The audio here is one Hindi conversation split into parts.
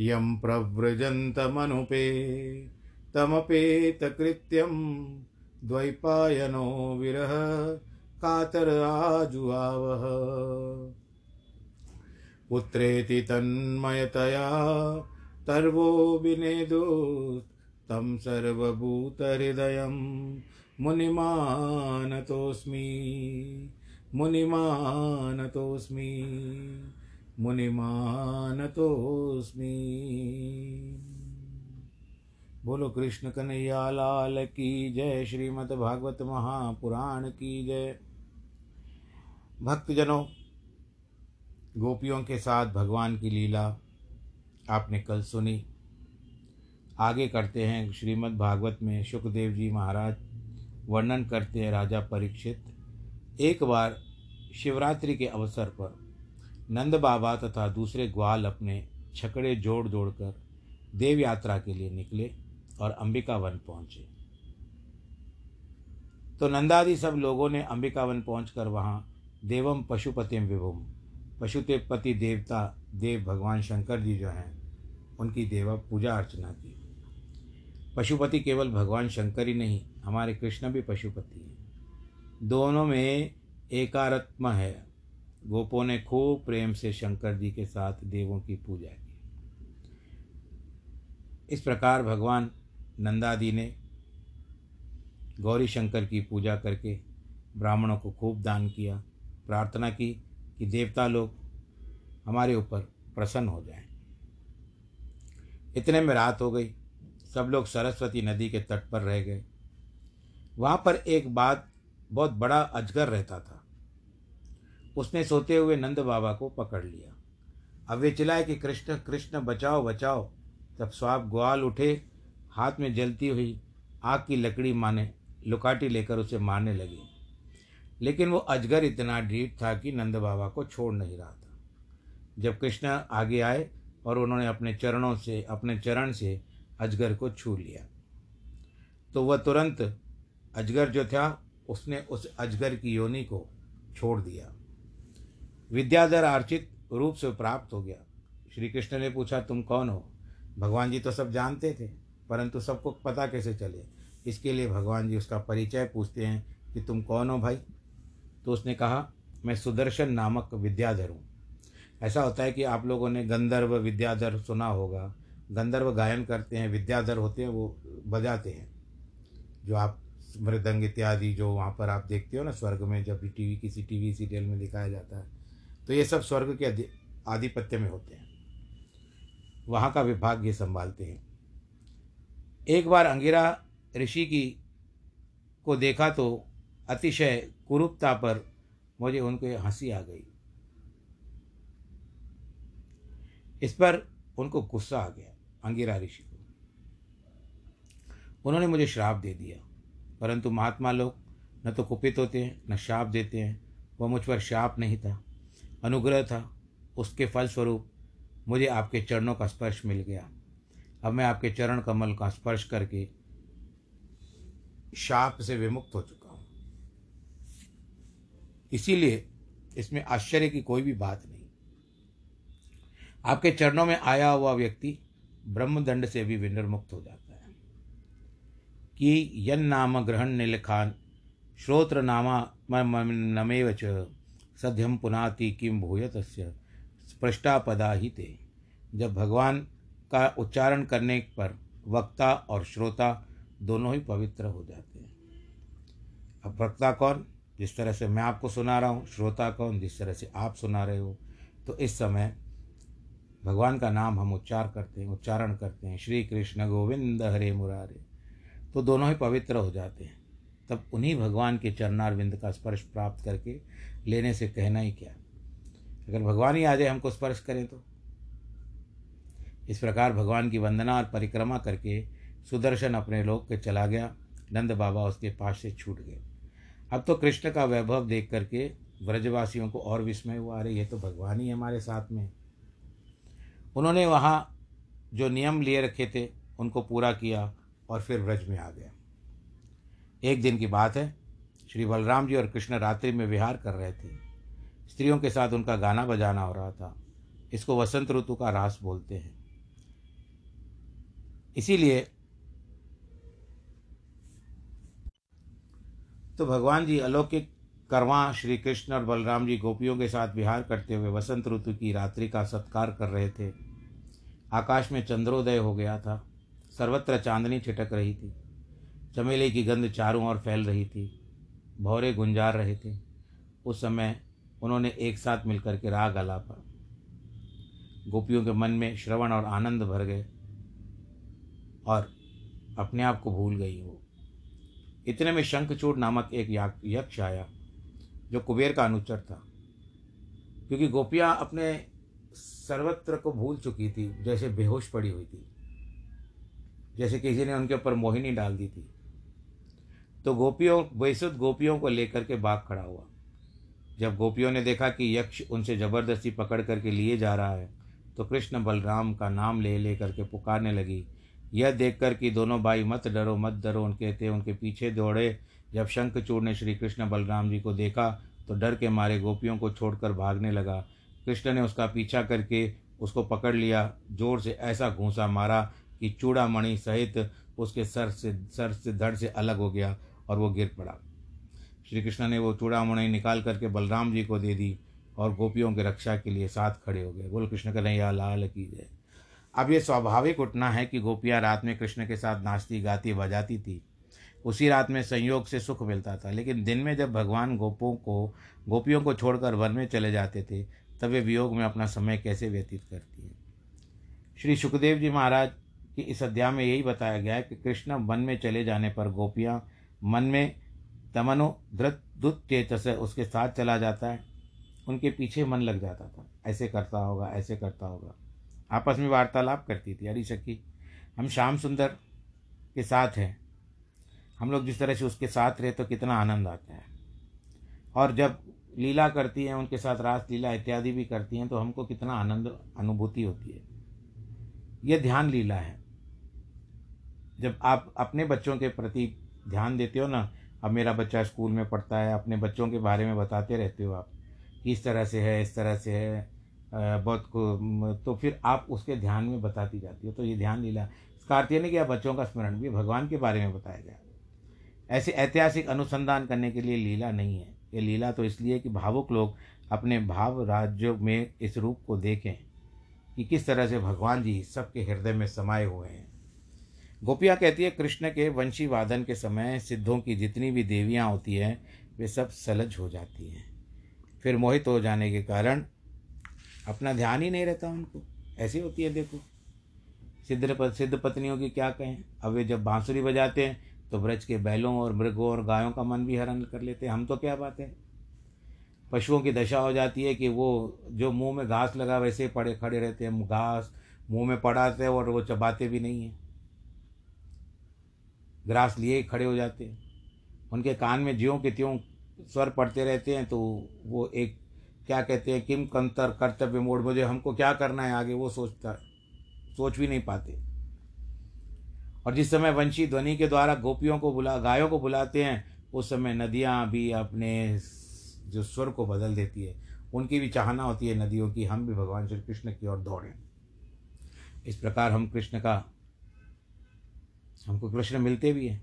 यं प्रव्रजन्तमनुपे तमपेतकृत्यं द्वैपायनो विरह कातर आजुआवः पुत्रेति तन्मयतया तर्वो विनेदु तं सर्वभूतहृदयं। मुनिमानतोऽस्मि मुनिमानतोऽस्मि। मुनिमानतोऽस्मि। बोलो कृष्ण कन्हैया लाल की जय, श्रीमद् भागवत महापुराण की जय। भक्तजनों, गोपियों के साथ भगवान की लीला आपने कल सुनी। आगे करते हैं श्रीमद् भागवत में सुखदेव जी महाराज वर्णन करते हैं राजा परीक्षित। एक बार शिवरात्रि के अवसर पर नंद बाबा तथा दूसरे ग्वाल अपने छकड़े जोड़ जोड़ कर देव यात्रा के लिए निकले और अंबिका वन पहुँचे। तो नंदादि सब लोगों ने अंबिका वन पहुँच कर वहाँ देवम पशुपतिम विभुम पशुपति देवता देव भगवान शंकर जी जो हैं, उनकी देवा पूजा अर्चना की। पशुपति केवल भगवान शंकर ही नहीं, हमारे कृष्ण भी पशुपति हैं। दोनों में एकात्मा है। गोपों ने खूब प्रेम से शंकर जी के साथ देवों की पूजा की। इस प्रकार भगवान नंदादि ने गौरी शंकर की पूजा करके ब्राह्मणों को खूब दान किया, प्रार्थना की कि देवता लोग हमारे ऊपर प्रसन्न हो जाएँ। इतने में रात हो गई, सब लोग सरस्वती नदी के तट पर रह गए। वहाँ पर एक बात बहुत बड़ा अजगर रहता था। उसने सोते हुए नंद बाबा को पकड़ लिया। अब वे चिल्लाए कि, कृष्ण कृष्ण, बचाओ बचाओ। तब स्वाप ग्वाल उठे, हाथ में जलती हुई आग की लकड़ी माने, लुकाटी लेकर उसे मारने लगे। लेकिन वो अजगर इतना ढीठ था कि नंद बाबा को छोड़ नहीं रहा था। जब कृष्ण आगे आए और उन्होंने अपने चरणों से, अपने चरण से अजगर को छू लिया तो वह तुरंत अजगर जो था, उसने उस अजगर की योनि को छोड़ दिया। विद्याधर अर्चित रूप से प्राप्त हो गया। श्री कृष्ण ने पूछा, तुम कौन हो? भगवान जी तो सब जानते थे, परंतु सबको पता कैसे चले? इसके लिए भगवान जी उसका परिचय पूछते हैं कि तुम कौन हो भाई? तो उसने कहा, मैं सुदर्शन नामक विद्याधर हूँ। ऐसा होता है कि आप लोगों ने गंधर्व विद्याधर सुना होगा। गंधर्व गायन करते हैं, विद्याधर होते हैं, वो बजाते हैं। जो आप मृदंग इत्यादि जो वहाँ पर आप देखते हो ना, स्वर्ग में जब भी टीवी किसी टीवी सीरियल में दिखाया जाता है तो ये सब स्वर्ग के आधिपत्य में होते हैं। वहाँ का विभाग ये संभालते हैं। एक बार अंगिरा ऋषि की को देखा तो अतिशय कुरूपता पर मुझे उनको हँसी आ गई। इस पर उनको गुस्सा आ गया, अंगिरा ऋषि को। उन्होंने मुझे श्राप दे दिया, परंतु महात्मा लोग न तो कुपित होते हैं, न श्राप देते हैं, वह मुझ पर श्राप नहीं था। अनुग्रह था, उसके फलस्वरूप मुझे आपके चरणों का स्पर्श मिल गया। अब मैं आपके चरण कमल का स्पर्श करके शाप से विमुक्त हो चुका हूँ। इसीलिए इसमें आश्चर्य की कोई भी बात नहीं। आपके चरणों में आया हुआ व्यक्ति ब्रह्मदंड से भी विनिर्मुक्त हो जाता है। कि यन नाम ग्रहण निलखान श्रोत्र नामा नमेव च। सध्यम पुनाति किम भूयत स्पृष्टापदा ही थे जब भगवान का उच्चारण करने पर वक्ता और श्रोता दोनों ही पवित्र हो जाते हैं। अब वक्ता कौन? जिस तरह से मैं आपको सुना रहा हूँ, श्रोता कौन? जिस तरह से आप सुना रहे हो। तो इस समय भगवान का नाम हम उच्चार करते हैं, उच्चारण करते हैं, श्री कृष्ण गोविंद हरे मुरारे। तो दोनों ही पवित्र हो जाते हैं। तब उन्हीं भगवान के चरणारविंद का स्पर्श प्राप्त करके लेने से कहना ही क्या? अगर भगवान ही आ जाए हमको स्पर्श करें तो। इस प्रकार भगवान की वंदना और परिक्रमा करके सुदर्शन अपने लोक के चला गया। नंद बाबा उसके पास से छूट गए। अब तो कृष्ण का वैभव देख करके ब्रजवासियों को और विस्मय हुआ। अरे, ये तो भगवान ही हमारे साथ में उन्होंने वहाँ जो नियम लिए रखे थे, उनको पूरा किया और फिर व्रज में आ गया। एक दिन की बात है श्री बलराम जी और कृष्ण रात्रि में विहार कर रहे थे। स्त्रियों के साथ उनका गाना बजाना हो रहा था। इसको वसंत ऋतु का रास बोलते हैं। इसीलिए तो भगवान जी अलौकिक करवा श्री कृष्ण और बलराम जी गोपियों के साथ विहार करते हुए वसंत ऋतु की रात्रि का सत्कार कर रहे थे। आकाश में चंद्रोदय हो गया था। सर्वत्र चांदनी छिटक रही थी। चमेली की गंध चारों ओर फैल रही थी। भौरे गुंजार रहे थे। उस समय उन्होंने एक साथ मिलकर के राग अलापा गोपियों के मन में श्रवण और आनंद भर गए और अपने आप को भूल गई वो। इतने में शंखचूड़ नामक एक यक्ष आया, जो कुबेर का अनुचर था। क्योंकि गोपियाँ अपने सर्वत्र को भूल चुकी थी, जैसे बेहोश पड़ी हुई थी, जैसे किसी ने उनके ऊपर मोहिनी डाल दी थी। तो गोपियों बेसुद गोपियों को लेकर के बाग खड़ा हुआ। जब गोपियों ने देखा कि यक्ष उनसे ज़बरदस्ती पकड़ करके लिए जा रहा है तो कृष्ण बलराम का नाम ले ले करके पुकारने लगी। यह देखकर कि दोनों भाई मत डरो मत डरो उनके थे उनके पीछे दौड़े। जब शंखचूड़ ने श्री कृष्ण बलराम जी को देखा तो डर के मारे गोपियों को छोड़कर भागने लगा। कृष्ण ने उसका पीछा करके उसको पकड़ लिया, ज़ोर से ऐसा घूसा मारा कि चूड़ामणि सहित उसके सर से सर से धड़ से अलग हो गया। और वो गिर पड़ा। श्री कृष्ण ने वो चूड़ामणि निकाल करके बलराम जी को दे दी और गोपियों की रक्षा के लिए साथ खड़े हो गए। बोल कृष्ण कन्हैया लाल की जय। अब ये स्वाभाविक उठना है कि गोपियाँ रात में कृष्ण के साथ नाचती, गाती, बजाती थी। उसी रात में संयोग से सुख मिलता था। लेकिन दिन में जब भगवान गोपों को, गोपियों को छोड़कर वन में चले जाते थे, तब वे वियोग में अपना समय कैसे व्यतीत करती हैं? श्री सुखदेव जी महाराज की इस अध्याय में यही बताया गया है कि कृष्ण वन में चले जाने पर गोपियाँ मन में तमनो धृत दुत चेतस उसके साथ चला जाता है। उनके पीछे मन लग जाता था। ऐसे करता होगा, ऐसे करता होगा। आपस में वार्तालाप करती थी, अरे सखी, हम श्याम सुंदर के साथ हैं। हम लोग जिस तरह से उसके साथ रहे तो कितना आनंद आता है। और जब लीला करती हैं, उनके साथ रास लीला इत्यादि भी करती हैं तो हमको कितना आनंद, अनुभूति होती है। यह ध्यान लीला है। जब आप अपने बच्चों के प्रति ध्यान देते हो ना? अब मेरा बच्चा स्कूल में पढ़ता है, अपने बच्चों के बारे में बताते रहते हो आप। कि इस तरह से है, इस तरह से है बहुत को तो फिर आप उसके ध्यान में बताती जाती हो तो ये ध्यान लीला। इसका अर्थ ये नहीं कि बच्चों का स्मरण भी भगवान के बारे में बताया गया। ऐसे ऐतिहासिक अनुसंधान करने के लिए लीला नहीं है। ये लीला तो इसलिए कि भावुक लोग अपने भाव राज्यों में इस रूप को देखें कि किस तरह से भगवान जी सबके हृदय में समाये हुए हैं। गोपियाँ कहती है, कृष्ण के वंशी वादन के समय सिद्धों की जितनी भी देवियाँ होती हैं, वे सब सलज हो जाती हैं। फिर मोहित हो जाने के कारण अपना ध्यान ही नहीं रहता उनको। ऐसी होती है, देखो। सिद्ध सिद्ध पत्नियों की क्या कहें? अब वे जब बांसुरी बजाते हैं तो ब्रज के बैलों और मृगों और गायों का मन भी हरण कर लेते हैं। हम तो क्या बात है? पशुओं की दशा हो जाती है कि वो जो मुँह में घास लगा वैसे पड़े खड़े रहते हैं, घास मुँह में पड़ाते हैं और वो चबाते भी नहीं हैं। ग्रास लिए ही खड़े हो जाते हैं। उनके कान में ज्यों के त्यों स्वर पड़ते रहते हैं तो वो एक, क्या कहते हैं, किम कंतर कर्तव्य मोड़, मुझे हमको क्या करना है आगे, वो सोचता, सोच भी नहीं पाते। और जिस समय वंशी ध्वनि के द्वारा गोपियों को बुला, गायों को बुलाते हैं, उस समय नदियाँ भी अपने जो स्वर को बदल देती है। उनकी भी चाहना होती है नदियों की, हम भी भगवान श्री कृष्ण की ओर दौड़ें। इस प्रकार हम कृष्ण का हमको कृष्ण मिलते भी हैं।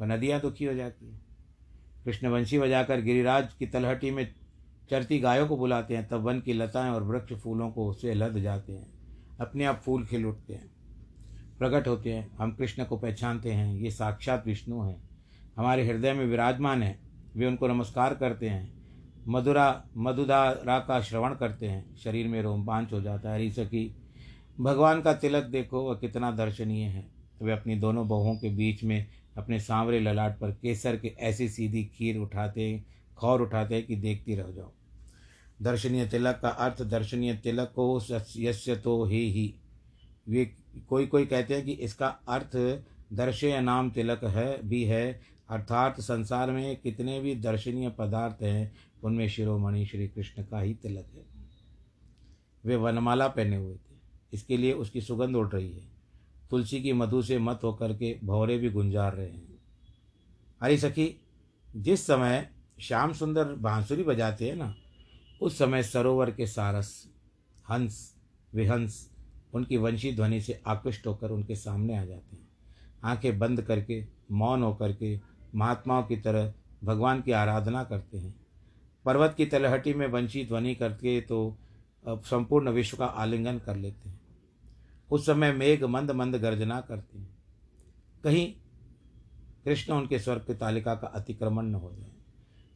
पर नदियाँ दुखी हो जाती हैं। कृष्ण वंशी बजाकर गिरिराज की तलहटी में चरती गायों को बुलाते हैं, तब वन की लताएँ और वृक्ष फूलों को उससे लद जाते हैं। अपने आप फूल खिल उठते हैं, प्रकट होते हैं। हम कृष्ण को पहचानते हैं, ये साक्षात विष्णु हैं। हमारे हृदय में विराजमान हैं, वे उनको नमस्कार करते हैं। मधुरा मधुदारा का श्रवण करते हैं। शरीर में रोमांच हो जाता है हरी सखी भगवान का तिलक देखो, वह कितना दर्शनीय है। वे अपनी दोनों बहुओं के बीच में अपने सांवरे ललाट पर केसर के ऐसी सीधी खीर उठाते, खौर उठाते कि देखती रह जाओ। दर्शनीय तिलक का अर्थ दर्शनीय तिलक को यश्य तो ही ही। वे कोई कोई कहते हैं कि इसका अर्थ दर्शय नाम तिलक है, भी है। अर्थात संसार में कितने भी दर्शनीय पदार्थ हैं, उनमें शिरोमणि श्री कृष्ण का ही तिलक है। वे वनमाला पहने हुए थे। इसके लिए उसकी सुगंध उड़ रही है। तुलसी की मधु से मत होकर के भौरे भी गुंजार रहे हैं। अरे सखी, जिस समय श्याम सुंदर बांसुरी बजाते हैं ना, उस समय सरोवर के सारस, हंस, विहंस, उनकी वंशी ध्वनि से आकृष्ट होकर उनके सामने आ जाते हैं। आँखें बंद करके, मौन होकर के महात्माओं की तरह भगवान की आराधना करते हैं। पर्वत की तलहटी में वंशी ध्वनि करके तो संपूर्ण विश्व का आलिंगन कर लेते हैं। उस समय मेघ मंद मंद गर्जना करते हैं। कहीं कृष्ण उनके स्वर्ग की तालिका का अतिक्रमण न हो जाए।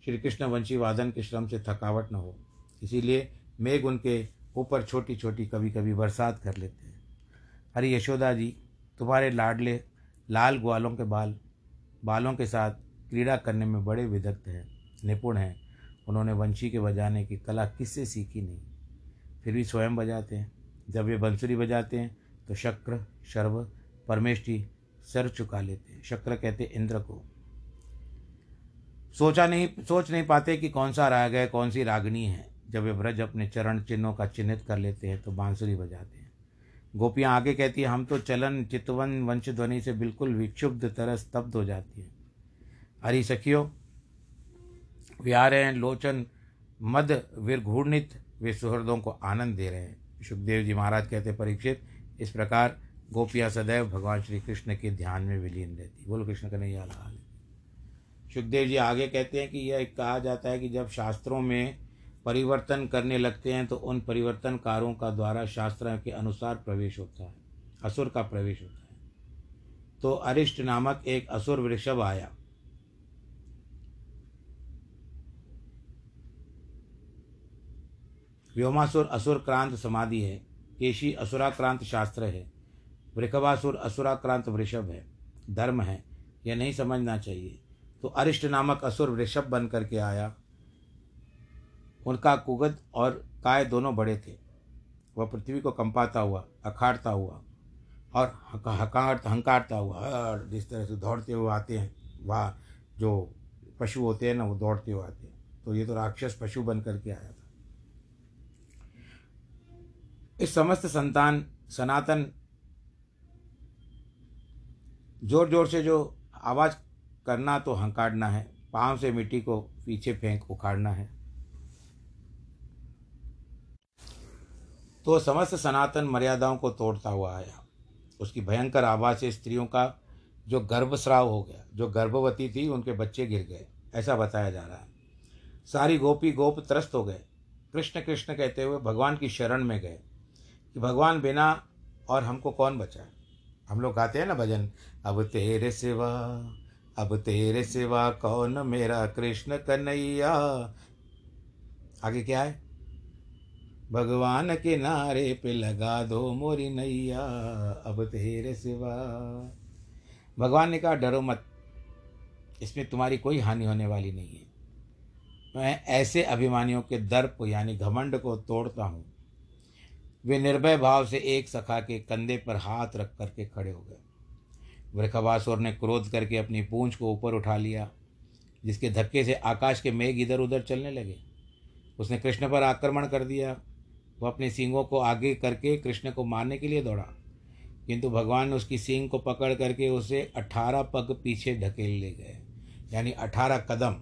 श्री कृष्ण वंशी वादन के श्रम से थकावट न हो। इसीलिए मेघ उनके ऊपर छोटी छोटी कभी कभी बरसात कर लेते हैं। अरे यशोदा जी, तुम्हारे लाडले, लाल ग्वालों के बाल, बालों के साथ क्रीड़ा करने में बड़े विदग्ध हैं, निपुण हैं। उन्होंने वंशी के बजाने की कला किससे सीखी नहीं? फिर भी स्वयं बजाते हैं। जब वे बंसुरी बजाते हैं तो शक्र, शर्व परमेष्टि सर चुका लेते हैं। शक्र कहते इंद्र को। सोचा नहीं, सोच नहीं पाते कि कौन सा राग है, कौन सी रागनी है। जब वे ब्रज अपने चरण चिन्हों का चिन्हित कर लेते हैं तो बांसुरी बजाते हैं। गोपियाँ आगे कहती हैं, हम तो चलन, चितवन वंश ध्वनि से बिल्कुल विक्षुब्ध तरह स्तब्ध हो जाती है। हरी सखियो, वे आ रहे हैं, लोचन, मद, विरघूर्णित, वे सुहृदों को आनंद दे रहे हैं। सुखदेव जी महाराज कहते, परीक्षित, इस प्रकार गोपियाँ सदैव भगवान श्री कृष्ण के ध्यान में विलीन रहती। बोलो, कृष्ण का नहीं हाल सुखदेव जी आगे कहते हैं कि यह कहा जाता है कि जब शास्त्रों में परिवर्तन करने लगते हैं तो उन परिवर्तनकारों का द्वारा शास्त्र के अनुसार प्रवेश होता है। असुर का प्रवेश होता है। तो अरिष्ट नामक एक असुर वृषभ आया। व्योमासुर असुर क्रांत समाधि है। केशी असुराक्रांत शास्त्र है। वृखवासुर असुराक्रांत वृषभ है। धर्म है, यह नहीं समझना चाहिए। तो अरिष्ट नामक असुर वृषभ बन करके आया। उनका कुगद और काय दोनों बड़े थे। वह पृथ्वी को कंपाता हुआ, अखाड़ता हुआ और हकार हंकारता हुआ जिस तरह से दौड़ते हुए आते हैं, वह जो पशु होते हैं ना, वो दौड़ते हुए आते हैं। तो ये तो राक्षस पशु बन करके आया था। इस समस्त संतान, सनातन ज़ोर ज़ोर से जो आवाज़ करना तो हंकाड़ना है, पाँव से मिट्टी को पीछे फेंक उखाड़ना है। तो समस्त सनातन मर्यादाओं को तोड़ता हुआ आया। उसकी भयंकर आवाज़ से स्त्रियों का जो गर्भस्राव हो गया, जो गर्भवती थी, उनके बच्चे गिर गए, ऐसा बताया जा रहा है। सारी गोपी गोप त्रस्त हो गए। कृष्ण कृष्ण कहते हुए भगवान की शरण में गए। कि भगवान बिना और हमको कौन बचाए हम लोग गाते हैं ना भजन, अब तेरे सिवा, अब तेरे सिवा कौन मेरा कृष्ण कन्हैया? आगे क्या है? भगवान के नारे पे लगा दो मोरी नैया, अब तेरे सिवा। भगवान ने कहा, डरो मत, इसमें तुम्हारी कोई हानि होने वाली नहीं है। मैं ऐसे अभिमानियों के दर्प, यानी घमंड को तोड़ता हूँ वे निर्भय भाव से एक सखा के कंधे पर हाथ रख करके खड़े हो गए। वृखवासुर ने क्रोध करके अपनी पूंछ को ऊपर उठा लिया, जिसके धक्के से आकाश के मेघ इधर उधर चलने लगे। उसने कृष्ण पर आक्रमण कर दिया। वह अपने सींगों को आगे करके कृष्ण को मारने के लिए दौड़ा, किंतु भगवान ने उसकी सींग को पकड़ करके उसे अठारह पग पीछे ढकेल ले गए, यानी अठारह कदम।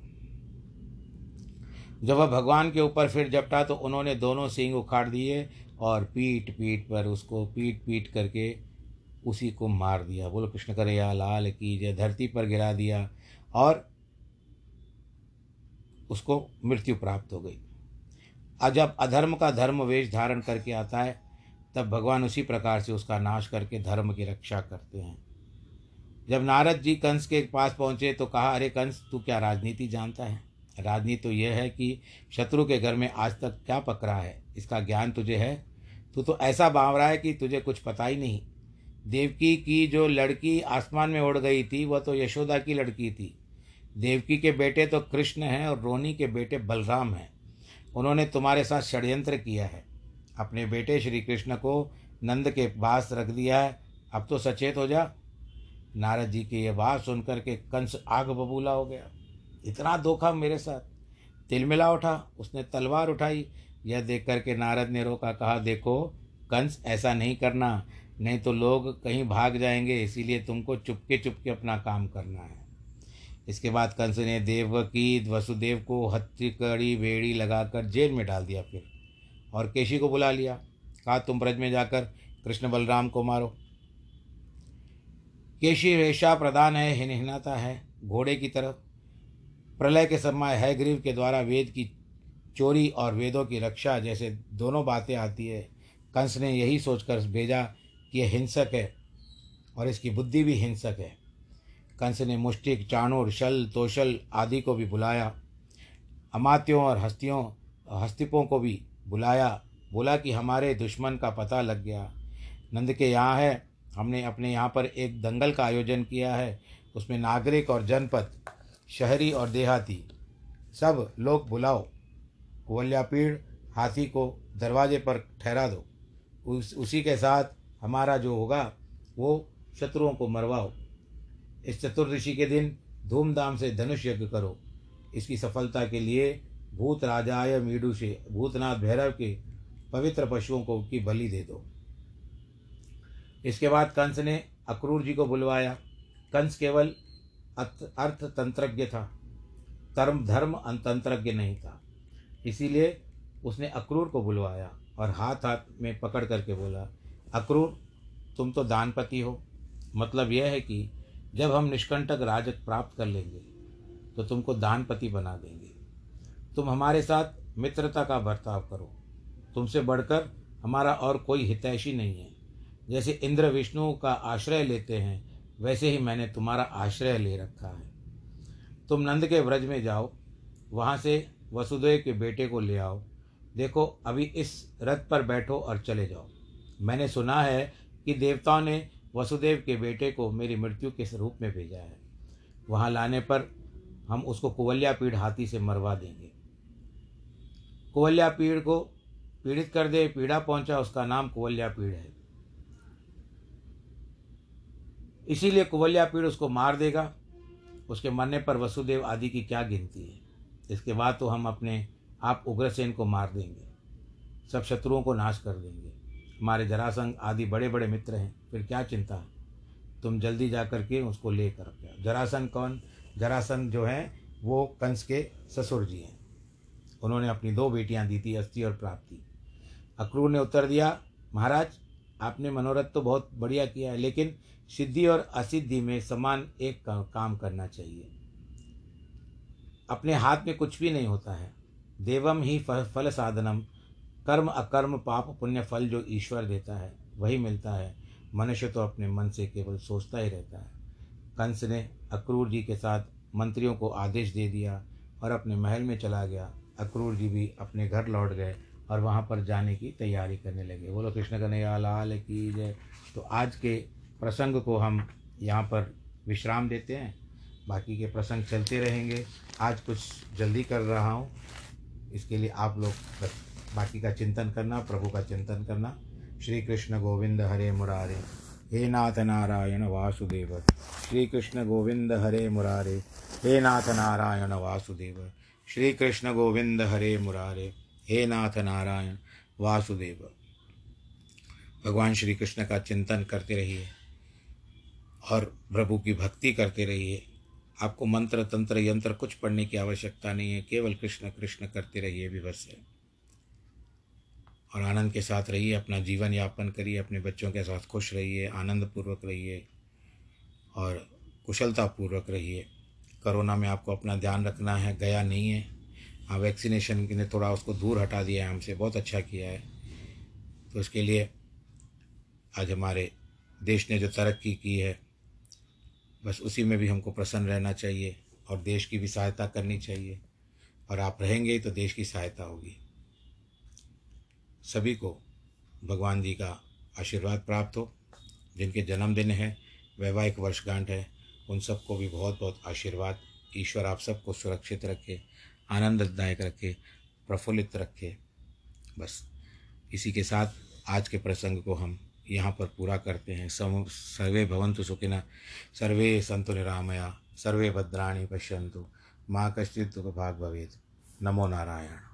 जब वह भगवान के ऊपर फिर जपटा तो उन्होंने दोनों सींग उखाड़ दिए और पीट पीट पर उसको पीट पीट करके उसी को मार दिया। बोलो, कृष्ण करे या लाल की जय, धरती पर गिरा दिया और उसको मृत्यु प्राप्त हो गई। और जब अधर्म का धर्म वेश धारण करके आता है, तब भगवान उसी प्रकार से उसका नाश करके धर्म की रक्षा करते हैं। जब नारद जी कंस के पास पहुँचे तो कहा, अरे कंस, तू क्या राजनीति जानता है? राजनीति तो यह है कि शत्रु के घर में आज तक क्या पकड़ा है? इसका ज्ञान तुझे है? तू तो ऐसा बावरा है कि तुझे कुछ पता ही नहीं। देवकी की जो लड़की आसमान में उड़ गई थी, वह तो यशोदा की लड़की थी। देवकी के बेटे तो कृष्ण हैं और रोनी के बेटे बलराम हैं। उन्होंने तुम्हारे साथ षड्यंत्र किया है। अपने बेटे श्री कृष्ण को नंद के पास रख दिया है। अब तो सचेत हो जा। नारद जी की यह बात सुनकर के कंस आग बबूला हो गया। इतना धोखा मेरे साथ। तिलमिला उठा, उसने तलवार उठाई यह देख करके नारद ने रोका, कहा, देखो, कंस ऐसा नहीं करना, नहीं तो लोग कहीं भाग जाएँगे, इसीलिए तुमको चुपके चुपके अपना काम करना है. इसके बाद कंस ने देवकी वसुदेव को हथकड़ी बेड़ी लगाकर जेल में डाल दिया फिर, और केशी को बुला लिया। कहा, तुम ब्रज में जाकर कृष्ण बलराम को मारो। केशी रेशा प्रधान है, हिनहिनाता है, घोड़े की तरफ़ प्रलय के समय है, ग्रीव के द्वारा वेद की चोरी और वेदों की रक्षा जैसे दोनों बातें आती है। कंस ने यही सोचकर भेजा कि यह हिंसक है और इसकी बुद्धि भी हिंसक है। कंस ने मुष्टिक, चाणूर, शल, तोशल आदि को भी बुलाया। अमात्यों और हस्तियों हस्तिपों को भी बुलाया। बोला कि हमारे दुश्मन का पता लग गया। नंद के यहाँ है। हमने अपने यहाँ पर एक दंगल का आयोजन किया है। उसमें नागरिक और जनपद, शहरी और देहाती, सब लोग बुलाओ। कुवल्या पीड़ हाथी को दरवाजे पर ठहरा दो। उस, उसी के साथ हमारा जो होगा, वो शत्रुओं को मरवाओ। इस चतुर्दशी के दिन धूमधाम से धनुष यज्ञ करो। इसकी सफलता के लिए भूत राजाय मीडू से भूतनाथ भैरव के पवित्र पशुओं को की बलि दे दो। इसके बाद कंस ने अक्रूर जी को बुलवाया। कंस केवल अर्थ तंत्रज्ञ था। धर्म धर्म अंतंत्रज्ञ नहीं था। इसीलिए उसने अक्रूर को बुलवाया और हाथ हाथ में पकड़ करके बोला, अक्रूर, तुम तो दानपति हो। मतलब यह है कि जब हम निष्कंटक राज प्राप्त कर लेंगे तो तुमको दानपति बना देंगे। तुम हमारे साथ मित्रता का बर्ताव करो। तुमसे बढ़कर हमारा और कोई हितैषी नहीं है। जैसे इंद्र विष्णु का आश्रय लेते हैं, वैसे ही मैंने तुम्हारा आश्रय ले रखा है। तुम नंद के व्रज में जाओ। वहाँ से वसुदेव के बेटे को ले आओ। देखो, अभी इस रथ पर बैठो और चले जाओ। मैंने सुना है कि देवताओं ने वसुदेव के बेटे को मेरी मृत्यु के रूप में भेजा है। वहाँ लाने पर हम उसको कुवल्या पीड़ हाथी से मरवा देंगे। कुवल्या पीड़ को पीड़ित कर दे, पीड़ा पहुँचा, उसका नाम कुवल्या पीड़ है। इसीलिए कुवल्या पीड़ उसको मार देगा। उसके मरने पर वसुदेव आदि की क्या गिनती है? इसके बाद तो हम अपने आप उग्रसेन को मार देंगे। सब शत्रुओं को नाश कर देंगे। हमारे जरासंघ आदि बड़े बड़े मित्र हैं। फिर क्या चिंता है? तुम जल्दी जा कर के उसको ले कर जरासंघ कौन? जरासंघ जो है वो कंस के ससुर जी हैं। उन्होंने अपनी दो बेटियाँ दी थी अस्थि और प्राप्ति। अक्रूर ने उत्तर दिया महाराज आपने मनोरथ तो बहुत बढ़िया किया है लेकिन सिद्धि और असिद्धि में समान एक का, काम करना चाहिए। अपने हाथ में कुछ भी नहीं होता है। देवम ही फल साधनम। कर्म अकर्म, पाप पुण्य फल जो ईश्वर देता है, वही मिलता है। मनुष्य तो अपने मन से केवल सोचता ही रहता है। कंस ने अक्रूर जी के साथ मंत्रियों को आदेश दे दिया और अपने महल में चला गया। अक्रूर जी भी अपने घर लौट गए और वहाँ पर जाने की तैयारी करने लगे। बोलो, कृष्ण कन्हैया, लाल की जय। तो आज के प्रसंग को हम यहाँ पर विश्राम देते हैं। बाकी के प्रसंग चलते रहेंगे। आज कुछ जल्दी कर रहा हूँ। इसके लिए आप लोग बाकी का चिंतन करना, प्रभु का चिंतन करना। श्री कृष्ण गोविंद हरे मुरारे। हे नाथ नारायण वासुदेव। श्री कृष्ण गोविंद हरे मुरारे। हे नाथ नारायण वासुदेव। श्री कृष्ण गोविंद हरे मुरारे। हे नाथ नारायण वासुदेव। भगवान श्री कृष्ण का चिंतन करते रहिए और प्रभु की भक्ति करते रहिए। आपको मंत्र, तंत्र, यंत्र कुछ पढ़ने की आवश्यकता नहीं है, केवल कृष्ण कृष्ण करते रहिए, विवश है। और आनंद के साथ रहिए, अपना जीवन यापन करिए, अपने बच्चों के साथ खुश रहिए आनंद पूर्वक रहिए, और कुशलता पूर्वक रहिए। कोरोना में आपको अपना ध्यान रखना है, गया नहीं है। हाँ वैक्सीनेशन ने थोड़ा उसको दूर हटा दिया है, हमसे बहुत अच्छा किया है। तो उसके लिए आज हमारे देश ने जो तरक्की की है बस उसी में भी हमको प्रसन्न रहना चाहिए और देश की भी सहायता करनी चाहिए। और आप रहेंगे तो देश की सहायता होगी। सभी को भगवान जी का आशीर्वाद प्राप्त हो। जिनके जन्मदिन है, वैवाहिक वर्षगांठ है, उन सबको भी बहुत बहुत आशीर्वाद। ईश्वर आप सबको सुरक्षित रखे, आनंददायक रखे, प्रफुल्लित रखे। बस इसी के साथ आज के प्रसंग को हम यहाँ पर पूरा करते हैं। सम, सर्वे भवंतु सुखिन सर्वे संतु निरामया, सर्वे भद्राणी पश्यंतु माँ कश्चित् भाग भवेद नमो नारायण।